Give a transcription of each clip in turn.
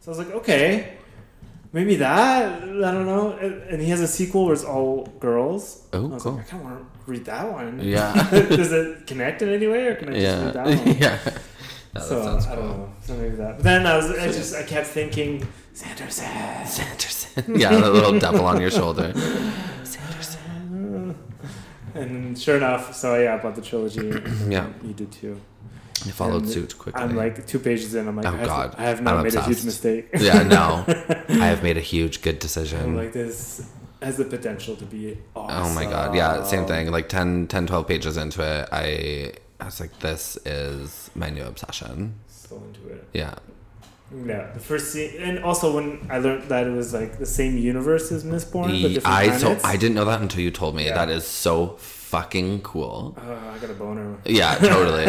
So I was like, okay, maybe that. I don't know. And and he has a sequel where it's all girls. Oh, I was cool. like, I kind of want to read that one. Yeah. Does it connect in any way, or can I just Yeah. read that one? yeah. That so sounds I don't cool. know. So maybe that. But then I was, I just, I kept thinking, Sanderson. Sanderson. yeah, the little devil on your shoulder. Sanderson. And sure enough, so yeah, I bought the trilogy. Yeah. you did too. I followed And suit quickly. I'm like two pages in. I'm like, Oh, I have, God. I have not I'm made a huge mistake. yeah, no. I have made a huge good I'm decision. like, this has the potential to be awesome. Oh my god. Yeah, same thing. Like 10, 10 12 pages into it, I, I was like, this is my new obsession. So into it. Yeah. Yeah, the first scene, and also when I learned that it was like the same universe as Mistborn, but different I so. I didn't know that until you told me. Yeah. That is so fucking cool. Uh, I got a boner. Yeah, totally.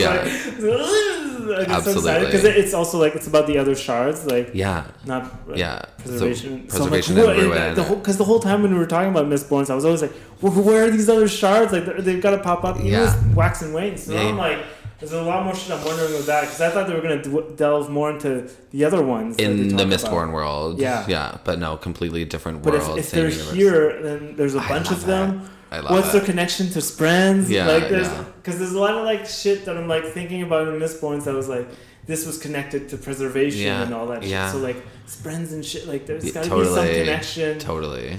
Yeah. like, so Absolutely. because it's also like it's about the other shards, like yeah. not like, Yeah. preservation. So So like, preservation what- and ruin. The whole because the whole time when we were talking about Mistborns, I was always like, well, where are these other shards? Like they've got to pop up. Yeah. Wax and Wayne. So Yeah. I'm like. There's a lot more shit I'm wondering with that because I thought they were gonna d- delve more into the other ones in the talk about. Mistborn world. Yeah. Yeah. But no, completely different But world. if, if same they're universe. here, then there's a bunch of them. I love What's it. their connection to Sprens? Yeah, like there's yeah. because there's a lot of like shit that I'm like thinking about in Mistborns that was like this was connected to preservation Yeah, and all that yeah. shit. So like Sprens and shit, like there's got to be some connection. Totally.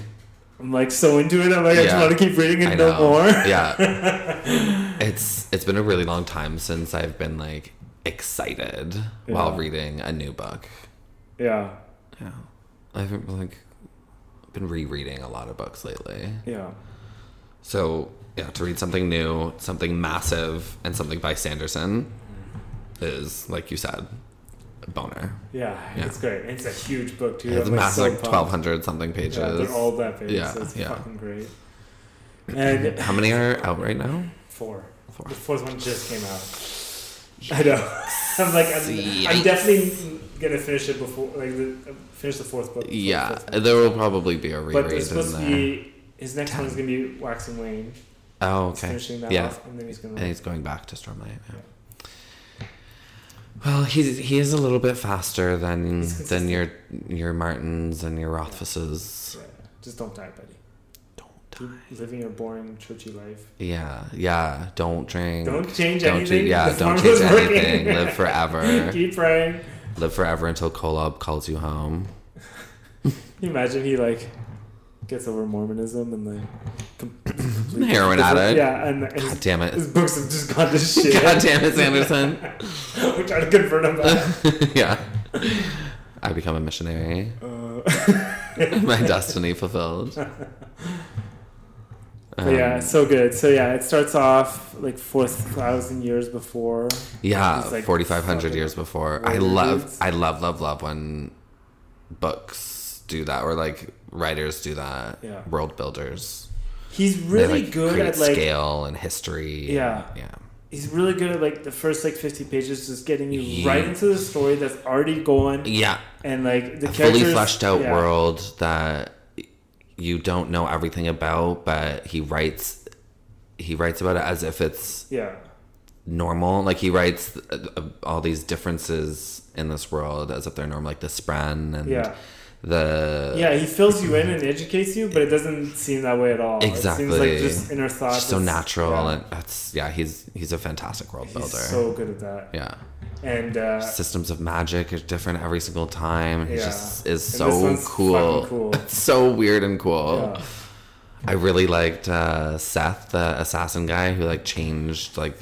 I'm like so into it. I'm like I just want to keep reading I it no more. yeah. It's it's been a really long time since I've been like excited while reading a new book. yeah, Yeah. I've been like been rereading a lot of books lately. yeah, So yeah, to read something new, something massive, and something by Sanderson is, like you said, a boner. yeah, Yeah. It's great. It's a huge book too. It's I'm, like, so massive, like pumped. twelve hundred something pages. Yeah, they're all that big. Yeah, so it's yeah. fucking great. And How many are out right now? Four. Four. The fourth one just came out. I know. I'm like, I'm, I'm Yikes. definitely gonna finish it before, like, the, finish the fourth book. before the Yeah, fifth one. there will probably be a But reread there's supposed in there. be his next one is gonna be Wax and Wayne. Oh, okay. finishing that Yeah. off, and then he's gonna. And he's going back to Stormlight. Yeah. Well, he's he is a little bit faster than than your your Martins and your Rothfuses. yeah, just don't die, buddy. Don't die. Keep living your boring churchy life. Yeah, yeah. Don't drink. Don't change Don't anything. yeah, don't change anything. Live forever. Keep praying. Live forever until Kolob calls you home. Imagine he like gets over Mormonism and like com- Heroin addict. Yeah, and God his, damn it. his books have just gone to shit. God damn it, Sanderson. We're trying to convert him back. yeah. I become a missionary. Uh, My destiny fulfilled. but yeah, Um, so good. So yeah, it starts off like four thousand years before. Yeah, like forty five hundred years before. I love. I love, love, love when books do that, or like writers do that. Yeah. world builders. He's really like, good at like scale and history. Yeah. and- yeah, he's really good at like the first like fifty pages, just getting you Yeah. right into the story that's already going, yeah. and like the fully fleshed out yeah. world that you don't know everything about, but he writes. He writes about it as if it's Yeah, normal. Like he writes uh, uh, all these differences in this world as if they're normal, like the spren and yeah, the yeah. He fills you in and educates you, but it doesn't seem that way at all. It seems like Exactly. just inner thought. just so natural yeah. and that's yeah he's he's a fantastic world builder so good at that. yeah And uh, systems of magic are different every single time he Yeah. just is so cool. cool. so weird and cool yeah. i really liked uh, seth the assassin guy who like changed like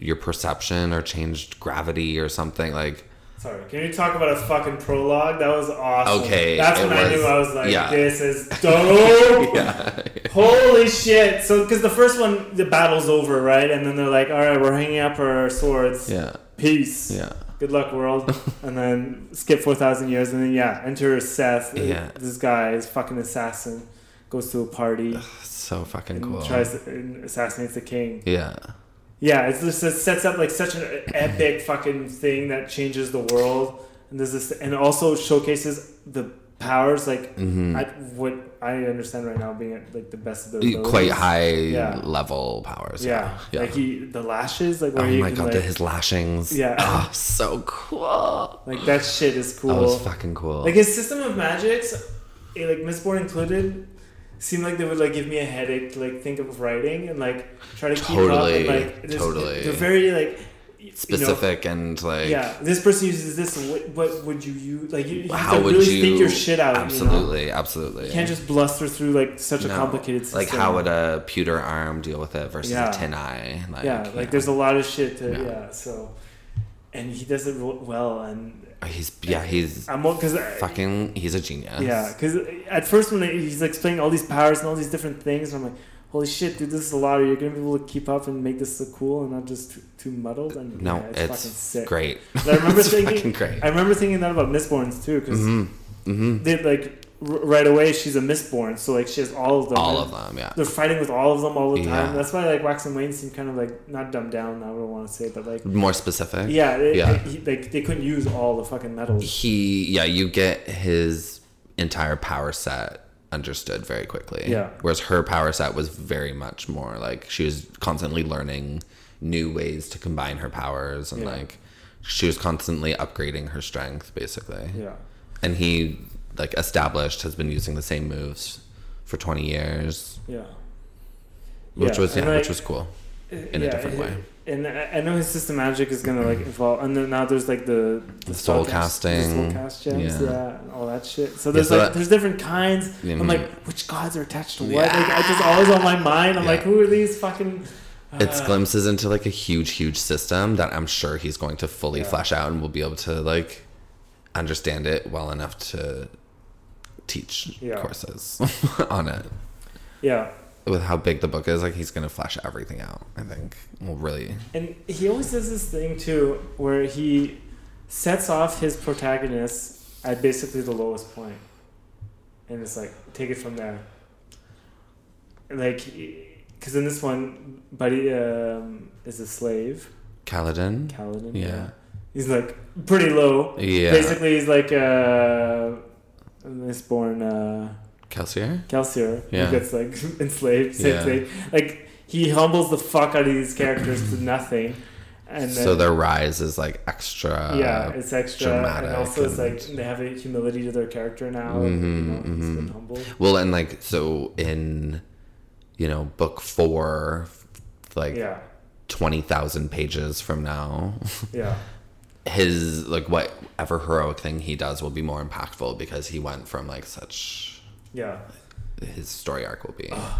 your perception or changed gravity or something like Sorry, can you talk about a fucking prologue? That was awesome. Okay, That's when I knew I was like, yeah. this is dope. yeah Holy shit! So, because the first one, the battle's over, right? And then they're like, all right, we're hanging up our swords. yeah Peace. yeah Good luck, world. and then skip 4,000 years, and then, yeah, enter Seth. Yeah. This guy is fucking assassin. Goes to a party so fucking and cool tries to and assassinates the king. yeah Yeah, it's just, it sets up like such an epic fucking thing that changes the world, and there's this, and also showcases the powers, like Mhm. I, what I understand right now, being at like the best of their quite high Yeah. level powers. Yeah. yeah. like he the lashes, like oh where he my can, god, like, the, his lashings. Yeah. oh, so cool. like that shit is cool. That was fucking cool. Like his system of magics, eh, like Mistborn included, seemed like they would like give me a headache to like think of writing and like try to keep up. Totally, And, like, totally. They're very like Specific and You know, like. yeah, this person uses this. What, what would you use? Like you, you have How to would really you? think your shit out. You, know? absolutely, absolutely. you can't just bluster through like such a complicated system. Like how would a pewter arm deal with it versus Yeah. a tin eye? Like, yeah, like there's a lot of shit to Yeah. yeah. So, and he does it well, and he's yeah he's I'm because fucking he's a genius. Yeah, because at first when he's explaining all these powers and all these different things, I'm like, holy shit, dude, this is a lot. You're you gonna be able to keep up and make this look cool and not just too, too muddled? And No, yeah, it's, it's, fucking sick. great. But I remember it's thinking, great. I remember thinking that about Mistborns too, because hmm hmm they like right away she's a Mistborn, so like she has all of them. All of them, yeah. They're fighting with all of them all the time. Yeah. That's why like Wax and Wayne seem kind of like not dumbed down. I don't want to say, but like More specific. yeah, they, Yeah. he- like they couldn't use all the fucking metals. He yeah, you get his entire power set understood very quickly. Yeah. Whereas her power set was very much more like she was constantly learning new ways to combine her powers and Yeah. like she was constantly upgrading her strength basically. Yeah. And he like established has been using the same moves for 20 years, Yeah. which Yeah, was yeah, like, which was cool in a different it- way. And I know his system magic is gonna like evolve, and then now there's like the The soul spellcast- casting, the soul cast gems, yeah. yeah. and all that shit. So there's so like that- there's different kinds. I'm Mhm. like, which gods are attached to what? Like, I just always on my mind. I'm Yeah. like, who are these fucking? It's uh, glimpses into like a huge, huge system that I'm sure he's going to fully Yeah. flesh out and we'll be able to like understand it well enough to teach Yeah. courses on it. Yeah, With how big the book is, like he's gonna flesh everything out. I think will really. and he always does this thing too, where he sets off his protagonist at basically the lowest point, and it's like take it from there. Like, because in this one, Buddy um, is a slave, Kaladin. Kaladin. Yeah. he's like pretty low. Yeah. Basically, he's like uh, Mistborn uh, Kelsier. Kelsier Yeah. who gets like enslaved. Same Yeah. thing. Like he humbles the fuck out of these characters to nothing, and then, so their rise is like extra. yeah, it's extra, dramatic and also it's like they have a humility to their character now. Mhm, you know, mhm. humble. Well, and like so in, you know, book four, like Yeah, twenty thousand pages from now. yeah, his like whatever heroic thing he does will be more impactful because he went from like such yeah. his story arc will be yeah.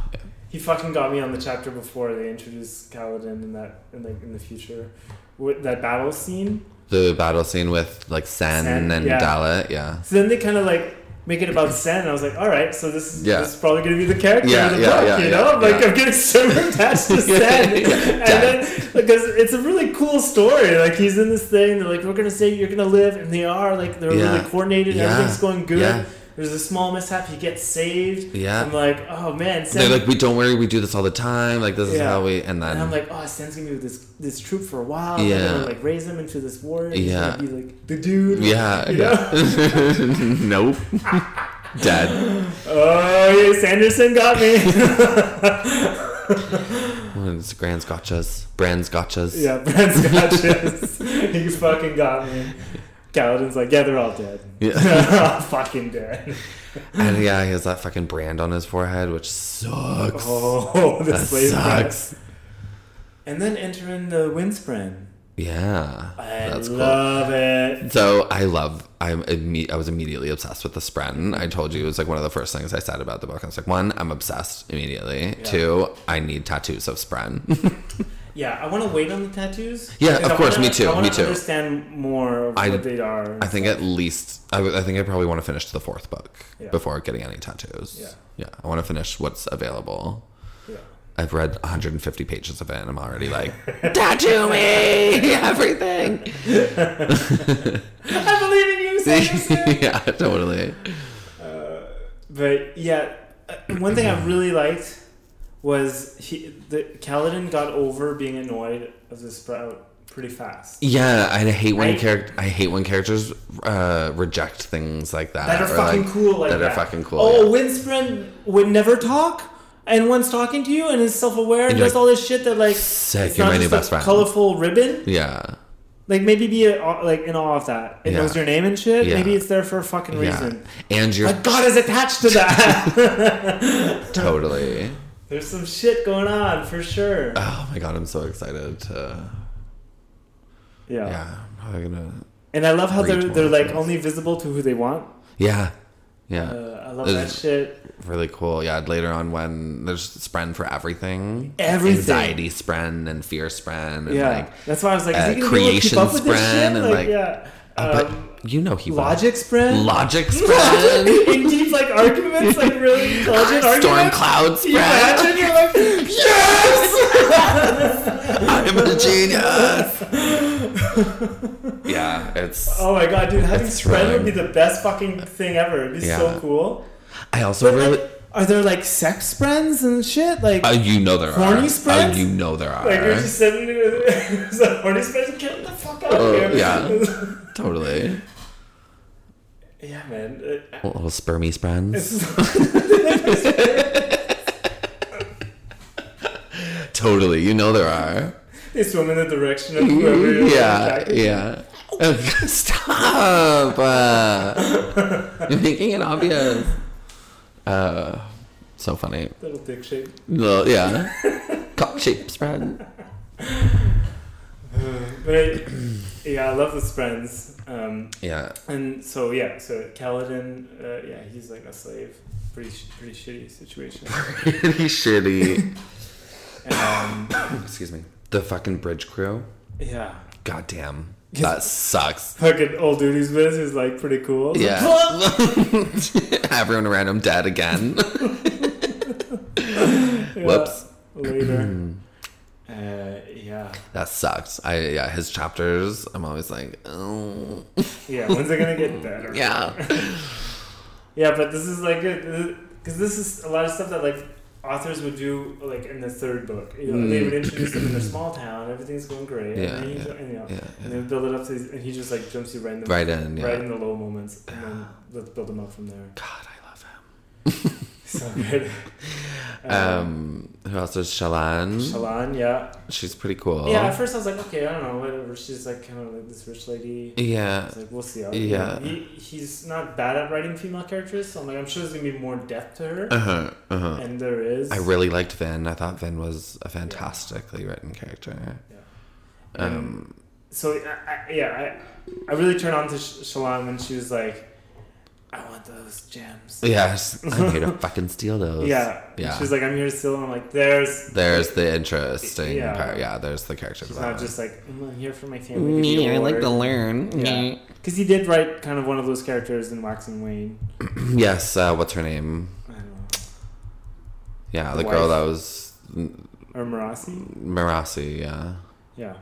He fucking got me on the chapter before they introduced Kaladin in that in like in the future, with that battle scene. the battle scene with like Cenn, Cenn, and yeah. Dallet yeah So then they kind of like make it about Cenn, and I was like, all right, so this is, Yeah. this is probably gonna be the character Yeah, of the yeah, book, you know? Like. I'm getting super attached to Cenn, and then because it's a really cool story. Like he's in this thing, they're like, we're gonna say you're gonna live, and they are like they're really coordinated, everything's going good. Yeah. There's a small mishap, he gets saved. Yeah. I'm like, oh man, Cenn. they're like we don't worry we do this all the time like this is how we and then and I'm like, oh, Cenn's gonna be with this this troop for a while. Yeah. Yeah. They're gonna like raise him into this warrior. He's Yeah. gonna be like the dude. yeah You yeah nope dead Oh yeah, Sanderson got me. It's Grand's gotchas Brand's gotchas yeah, Brent's got this. he fucking got me. Kaladin's like, yeah, they're all dead. Yeah. they're all fucking dead. and yeah he has that fucking brand on his forehead which sucks Oh, the that slave sucks. And then enter in the Windspren. yeah I that's cool love it. So I love. I'm. Imme- I was immediately obsessed with the Spren. I told you it was like one of the first things I said about the book. I was like, one, I'm obsessed immediately. Yeah. Two, I need tattoos of Spren. Yeah, I want to wait on the tattoos. Yeah, of I course, wanna- me too, I wanna me too. Understand more of I- what they are. I think stuff. at least. I, I think I probably want to finish the fourth book Yeah. before getting any tattoos. Yeah. Yeah. I want to finish what's available. Yeah. I've read 150 pages of it, and I'm already like, tattoo me everything. I believe in you, Sanderson. yeah, totally. But yeah, uh, one thing I really liked was he the Kaladin got over being annoyed of the Sprout pretty fast. Yeah, I hate when character. I hate when characters uh, reject things like that. That are fucking like, cool. Like that, that, are fucking cool. Oh, yeah. Windspren would never talk, and one's talking to you and is self-aware and And does like, all this shit that like Sick, it's you're not my new just a best friend. colorful ribbon. yeah, Like maybe be a, like in awe of that. It Yeah. knows your name and shit. Yeah. Maybe it's there for a fucking yeah. reason. And you're God is attached to that. totally. There's some shit going on for sure. Oh my god, I'm so excited to. Yeah. Yeah, I'm probably gonna. And I love how they're they're like things. only visible to who they want. Yeah, yeah. Uh, I love that shit. really cool. Yeah, later on when there's spren for everything, Everything. anxiety spren and fear spren, and Yeah, like, that's why I was like, is uh, he gonna be able to keep creation up with this shit? and, Like, like- yeah. Uh, Um, but you know he logic spren. logic spren, in deep like arguments, like really intelligent storm arguments. cloud You spren. imagine you're like, yes. I'm a genius. yeah, it's. oh my god, dude, having spren would be the best fucking thing ever. It'd be Yeah. so cool. I also But really. like, are there like sex friends and shit? Like, Uh, you know there Horny are. Uh, spreads? you know there are. like you're just sitting there, horny spren, get the fuck out of here. yeah. Totally. yeah, man. Uh, Little spermy spreads. Totally. You know there are. they swim in the direction of whoever you're yeah, yeah. Stop! Uh, you're making it obvious. Uh, so funny. Little dick shape. Little, yeah. Cock shape spread. But I, yeah, I love the friends. Um, Yeah. and so yeah, so Kaladin, uh, yeah, he's like a slave. Pretty sh- pretty shitty situation. Pretty shitty. Um, Excuse me. The fucking bridge crew. yeah, God damn. That sucks. fucking old dude he's with is like pretty cool. Yeah. like, Everyone around him dead again. yeah, Whoops. Later. uh, yeah, That sucks. I yeah, his chapters. I'm always like, oh yeah. When's it gonna get better? yeah, Yeah, but this is like because this is a lot of stuff that like authors would do like in the third book. You know, they would introduce them in their small town, everything's going great, Mm. Yeah, and, then yeah, and, you know, yeah, and they build it up to these, and he just like jumps you right in the right in. right in the low moments, and then let's build them up from there. God, I love him. So good. Um, who else is Shalan? Shallan, yeah, She's pretty cool. yeah. At first, I was like, okay, I don't know, whatever. She's like kind of like this rich lady. Yeah. like, we'll see. How, Yeah. He, he's not bad at writing female characters, so I'm like, I'm sure there's gonna be more depth to her, Uh huh. Uh huh. and there is. I really liked Vin. I thought Vin was a fantastically written character. And Um, so I, I, yeah, I, I really turned on to Sh- Shallan when she was like, I want those gems. yes, I'm here to fucking steal those. Yeah, Yeah. She's like, I'm here to steal, them. I'm like, there's. There's the interesting Yeah. part. Yeah, there's the character She's development. not just like I'm here for my family. to be Me, I like to learn. Yeah, because he did write kind of one of those characters in Wax and Wayne. yes. Uh, what's her name? I don't know, Yeah, The the, girl that was or Marasi. Marasi. Yeah. Yeah.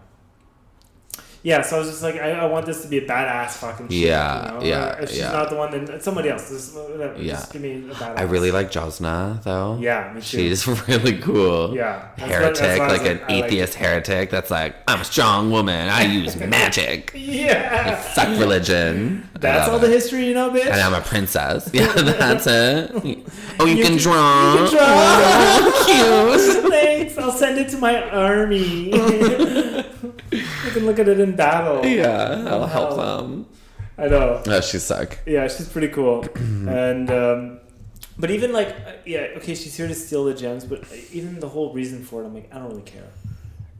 Yeah, so I was just like, I, I want this to be a badass fucking shit. Yeah, you know? yeah, Or If she's yeah. not the one, then somebody else. Just, whatever, Yeah. just give me a badass. I really like Jasnah though. Yeah, me too. She's really cool. yeah That's what- Heretic, why like an I like- atheist heretic that's like, I'm a strong woman. I use magic. Yeah. Fuck religion. That's all the history you know, bitch. And I'm a princess. Yeah, that's it. Oh, you, You can, can- draw. you can draw. Cute. Thanks. I'll send it to my army. Can look at it in battle. Yeah, I'll help them. I know. Oh, she's sick. Yeah, she's pretty cool. and um, but even like uh, yeah, okay, she's here to steal the gems, but even the whole reason for it, I'm like, I don't really care.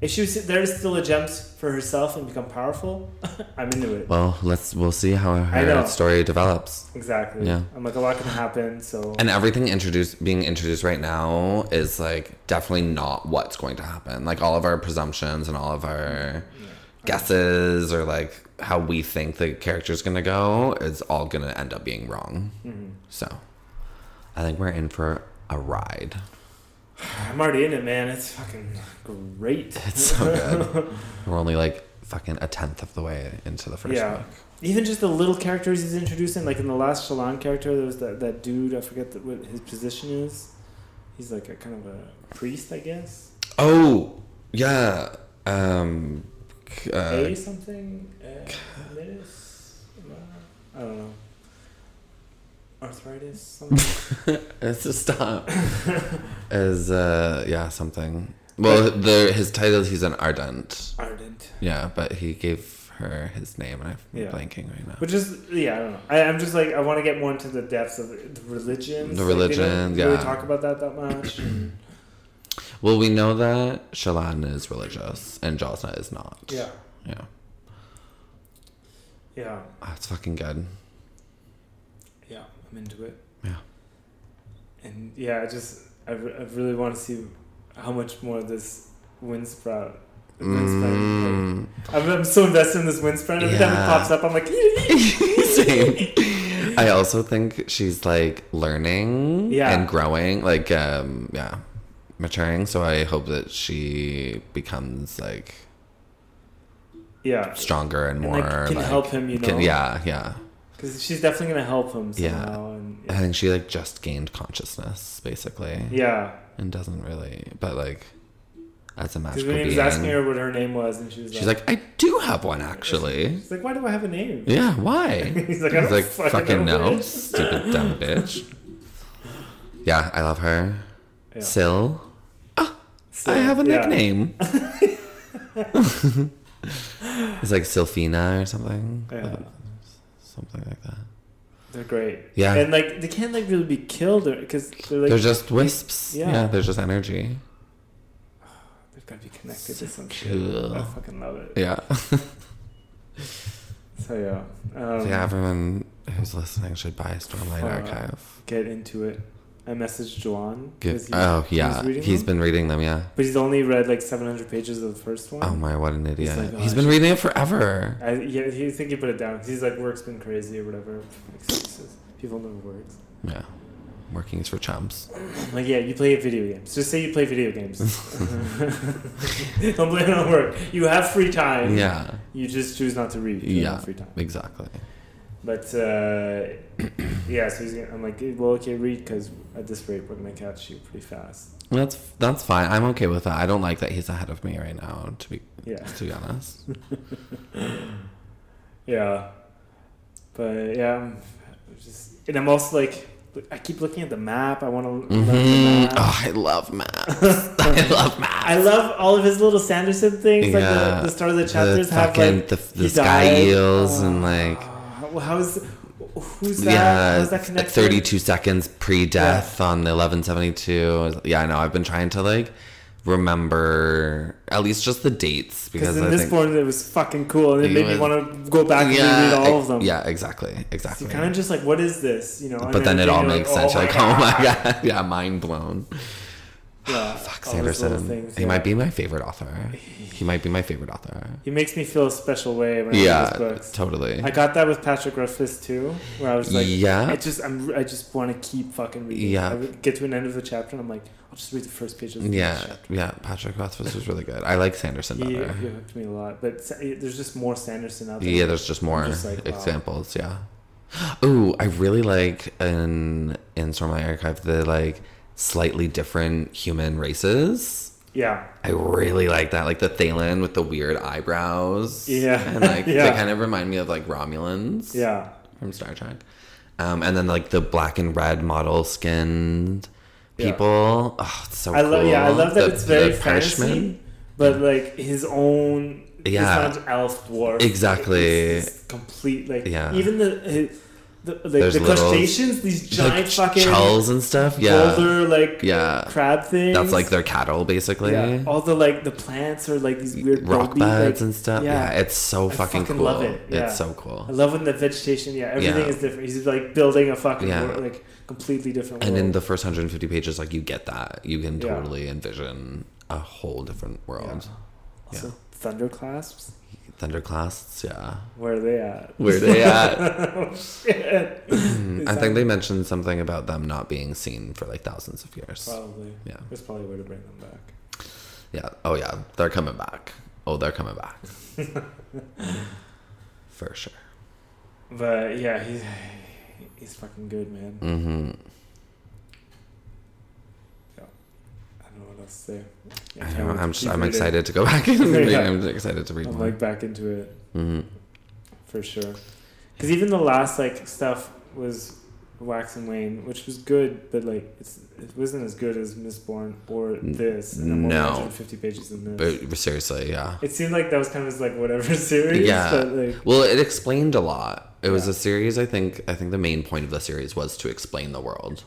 If she was there to steal the gems for herself and become powerful, I'm into it. Well, let's we'll see how her story develops. Exactly. Yeah. I'm like a lot can happen. So And everything introduced being introduced right now is like definitely not what's going to happen. Like all of our presumptions and all of our guesses or like how we think the character's gonna go is all gonna end up being wrong. Mhm. So I think we're in for a ride. I'm already in it, man. It's fucking great. It's so good. We're only like fucking a tenth of the way into the first Yeah. book. Even just the little characters he's introducing, like in the last Shallan character, there was that, that dude, I forget the, what his position is. He's like a kind of a priest, I guess. Oh yeah. Um uh, A something? Uh, I don't know. Arthritis? Something? it's just stop. Is uh yeah something. Well, the his title he's an ardent. Ardent. Yeah, but he gave her his name, and I'm Yeah. blanking right now. Which is, yeah, I don't know. I, I'm just like, I want to get more into the depths of the religion. The religion, Really yeah. talk about that that much. Well, we know that Shallan is religious and Jasnah is not. yeah. Yeah. Yeah. That's fucking good. Yeah. I'm into it. Yeah. And yeah, I just, I, re- I really want to see how much more of this wind sprout. the wind sprout, Mm. like- I'm, I'm so invested in this wind sprout. Every time it pops up, I'm like, Same. I also think she's like learning Yeah. and growing, like um yeah, maturing. So I hope that she becomes like yeah. stronger and And, more like, can like, help him, you know? can- yeah, yeah. Because she's definitely to help him Yeah. somehow. And, I think she like just gained consciousness basically, yeah. and doesn't really, but like as a magical when he was being, asking her what her name was, and she was she's like, I do have one actually. She's like, why do I have a name? Yeah, why? He's like, I He's don't like, fucking, fucking know. no, stupid dumb bitch. Yeah, I love her. Yeah. Syl. So, I have a yeah. nickname. it's like Sylphina or something. Yeah. Something like that. They're great. Yeah. And like they can't like really be killed because they're like they're just wisps. yeah. Yeah. they're just energy. they've got to be connected to some shit. Cool. I fucking love it. Yeah. So yeah, um, So yeah, everyone who's listening should buy Stormlight Uh, Archive. get into it. I messaged Juan. He- oh yeah, he's them, been reading them. Yeah. but he's only read like 700 pages of the first one. Oh my, what an idiot! like, oh, he's been reading it forever. I, yeah, he think he put it down. He's like work's been crazy or whatever. Excuses. People never works. Yeah, working is for chumps. Like, yeah, you play video games. Just say you play video games. Don't blame it on work. You have free time. Yeah, You just choose not to read. You Yeah. free time. exactly. But uh, yeah, so he's gonna, I'm like, well, okay, read because at this rate we're gonna catch you pretty fast. That's that's fine. I'm okay with that. I don't like that he's ahead of me right now. To be Yeah, to be honest. yeah. But yeah, I'm just and I'm also like, I keep looking at the map. I want to hmm map. Oh, I love maps. I love maps. I love all of his little Sanderson things. Like Yeah. the, the start of the chapters the have fucking like the, the sky died. eels and Oh, like how's who's that? yeah, how's that connected? 32 seconds pre-death on the 1172. Yeah, I know. I've been trying to like remember at least just the dates Because in I this point it was fucking cool, and it It made me want to go back and yeah, reread all of them. Yeah, exactly, So exactly. kind of just like, what is this? You know. and but then it all like, makes oh sense. You're like, oh my god, yeah, mind blown. Yeah, oh, Fuck all Sanderson. things, He yeah. might be my favorite author. He might be my favorite author. He makes me feel a special way when I Yeah, read his books. totally. I got that with Patrick Rothfuss too, where I was like, Yeah. I just, I'm, I just want to keep fucking reading. Yeah. I get to an end of the chapter, and I'm like, I'll just read the first page of the Yeah, chapter. yeah. Patrick Rothfuss was really good. I like Sanderson He, he hooked me a lot, but there's just more Sanderson out there. Yeah, there's just more just like, wow. examples. Yeah. Ooh, I really like in in Stormlight Archive the like slightly different human races. yeah, I really like that, like the Thaylen with the weird eyebrows. Yeah. and like Yeah. they kind of remind me of like Romulans. yeah. from Star Trek. Um, and then like the black and red model skinned Yeah. people. Oh, it's so I cool. love, yeah, I love that The- it's very fantasy, Parshman. but like his own. Yeah. it's not elf dwarf. Exactly. It's, it's complete like Yeah. even the his, the There's the crustaceans, these giant like fucking chulls and stuff. Yeah, boulder like Yeah. crab things. that's like their cattle basically. yeah. All the like the plants are like these weird Rock beds like, and stuff. yeah. Yeah, it's so I fucking, fucking cool. love it, yeah. It's so cool. I love when the vegetation. Yeah, everything Yeah. is different. He's like building a fucking Yeah. world, like completely different. And in the first 150 pages, like you get that. You can totally envision a whole different world. also thunderclasps. Thunderclasts, yeah. Where are they at? Where are they at? oh shit! I think they mentioned something about them not being seen for like thousands of years. probably. Yeah. There's probably a way to bring them back. Yeah. Oh yeah, they're coming back. Oh, they're coming back. For sure. But yeah, he's he's fucking good, man. Mm-hmm. I don't know what else to say. Yeah, I know. I'm just, I'm excited to go back. Yeah. I'm excited to read I'm more. like back into it hmm for sure. Because even the last like stuff was Wax and Wayne, which was good, but like it's it wasn't as good as Mistborn or this. And no. fifty pages in this. But seriously, yeah. it seemed like that was kind of like whatever series. Yeah. But like, Well, it explained a lot. It was a series. I think. I think the main point of the series was to explain the world.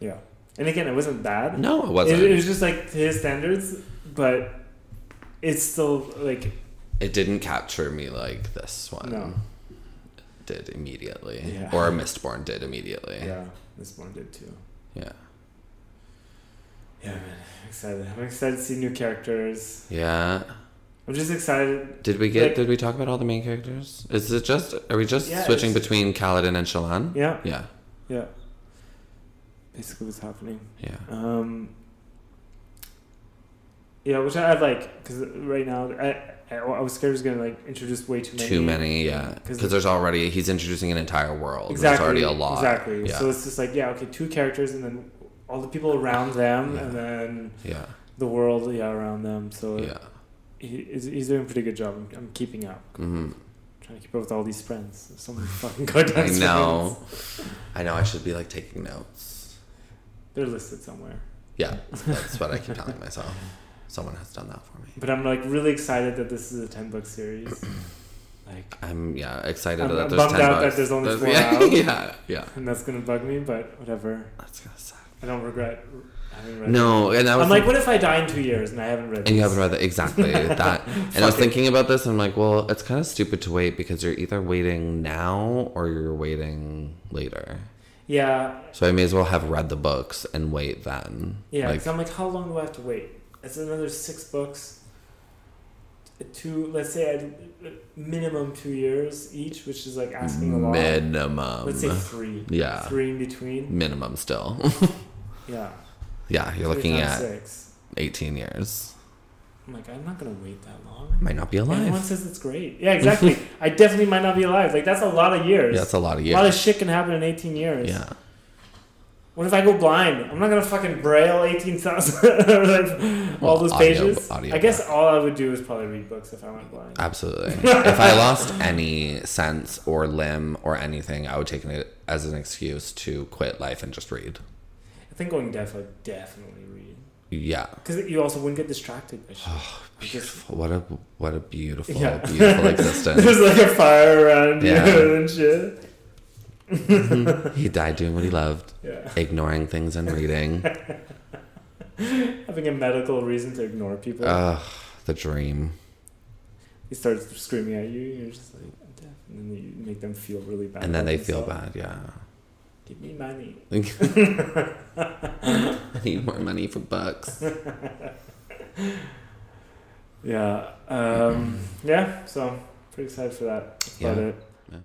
yeah. And again, it wasn't bad. No, it wasn't. it It, was just like to his standards, but it's still like It didn't capture me like this one no. did immediately, Yeah. or Mistborn did immediately. Yeah, this one did too. Yeah. Yeah, man, I'm excited. I'm excited to see new characters. Yeah. I'm just excited. Did we get? Like- did we talk about all the main characters? Is it just? Are we just Yeah, switching between Kaladin and Shallan? Yeah, Yeah. yeah. Basically, what's happening. Yeah. Um. Yeah, which I, I like because right now I, I I was scared it was gonna like introduce way too many. Too many. Yeah. Because there's already he's introducing an entire world. exactly There's already a lot. Exactly. Yeah. So it's just like yeah, okay, two characters and then all the people around them, Yeah. and then Yeah. the world yeah around them. So Yeah. he, he's, he's doing a pretty good job. I'm, I'm keeping up. hmm Trying to keep up with all these friends. So many fucking goddamn I know. friends. I know. I should be like taking notes. They're listed somewhere. Yeah. That's what I keep telling myself. Someone has done that for me. But I'm like really excited that this is a ten book series. like, I'm yeah excited I'm- that I'm there's bummed ten out that there's only four yeah, out. yeah, yeah. and that's gonna bug me, but whatever. That's gonna suck. I don't regret having read. No, and I was I'm like, think- what if I die in two years and I haven't read? and you haven't read that exactly that. And I was thinking about this, and I'm like, well, it's kind of stupid to wait because you're either waiting now or you're waiting later. Yeah, So I may as well have read the books and wait then. yeah. Like, I'm like, how long do I have to wait? It's another six books. Two, let's say, I'd, minimum two years each, which is like asking a lot. minimum. Let's say three. Yeah. Three in between. Minimum still. Yeah. yeah, you're Three looking at six. 18 years. I'm like, I'm not gonna wait that long. Might not be alive. Everyone says it's great. Yeah, exactly. I definitely might not be alive. Like that's a lot of years. Yeah, that's a lot of years. A lot of shit can happen in 18 years. Yeah. What if I go blind? I'm not gonna fucking braille 18,000 like, all those audio- pages. audio I guess all I would do is probably read books if I went blind. Absolutely. if I lost any sense or limb or anything, I would take it as an excuse to quit life and just read. I think going deaf, I'd definitely read Yeah. because you also wouldn't get distracted. You oh, Beautiful. What a what a beautiful, Yeah. beautiful existence. There's like a fire around Yeah. you and shit. Mm-hmm. he died doing what he loved, Yeah, ignoring things and reading. having a medical reason to ignore people. Ugh, the dream. he starts screaming at you. You're just like, and then you make them feel really bad. And then they feel bad, yeah. Give me money. I need more money for bucks. Yeah. Um, yeah. So pretty excited for that. That's about Yeah. it.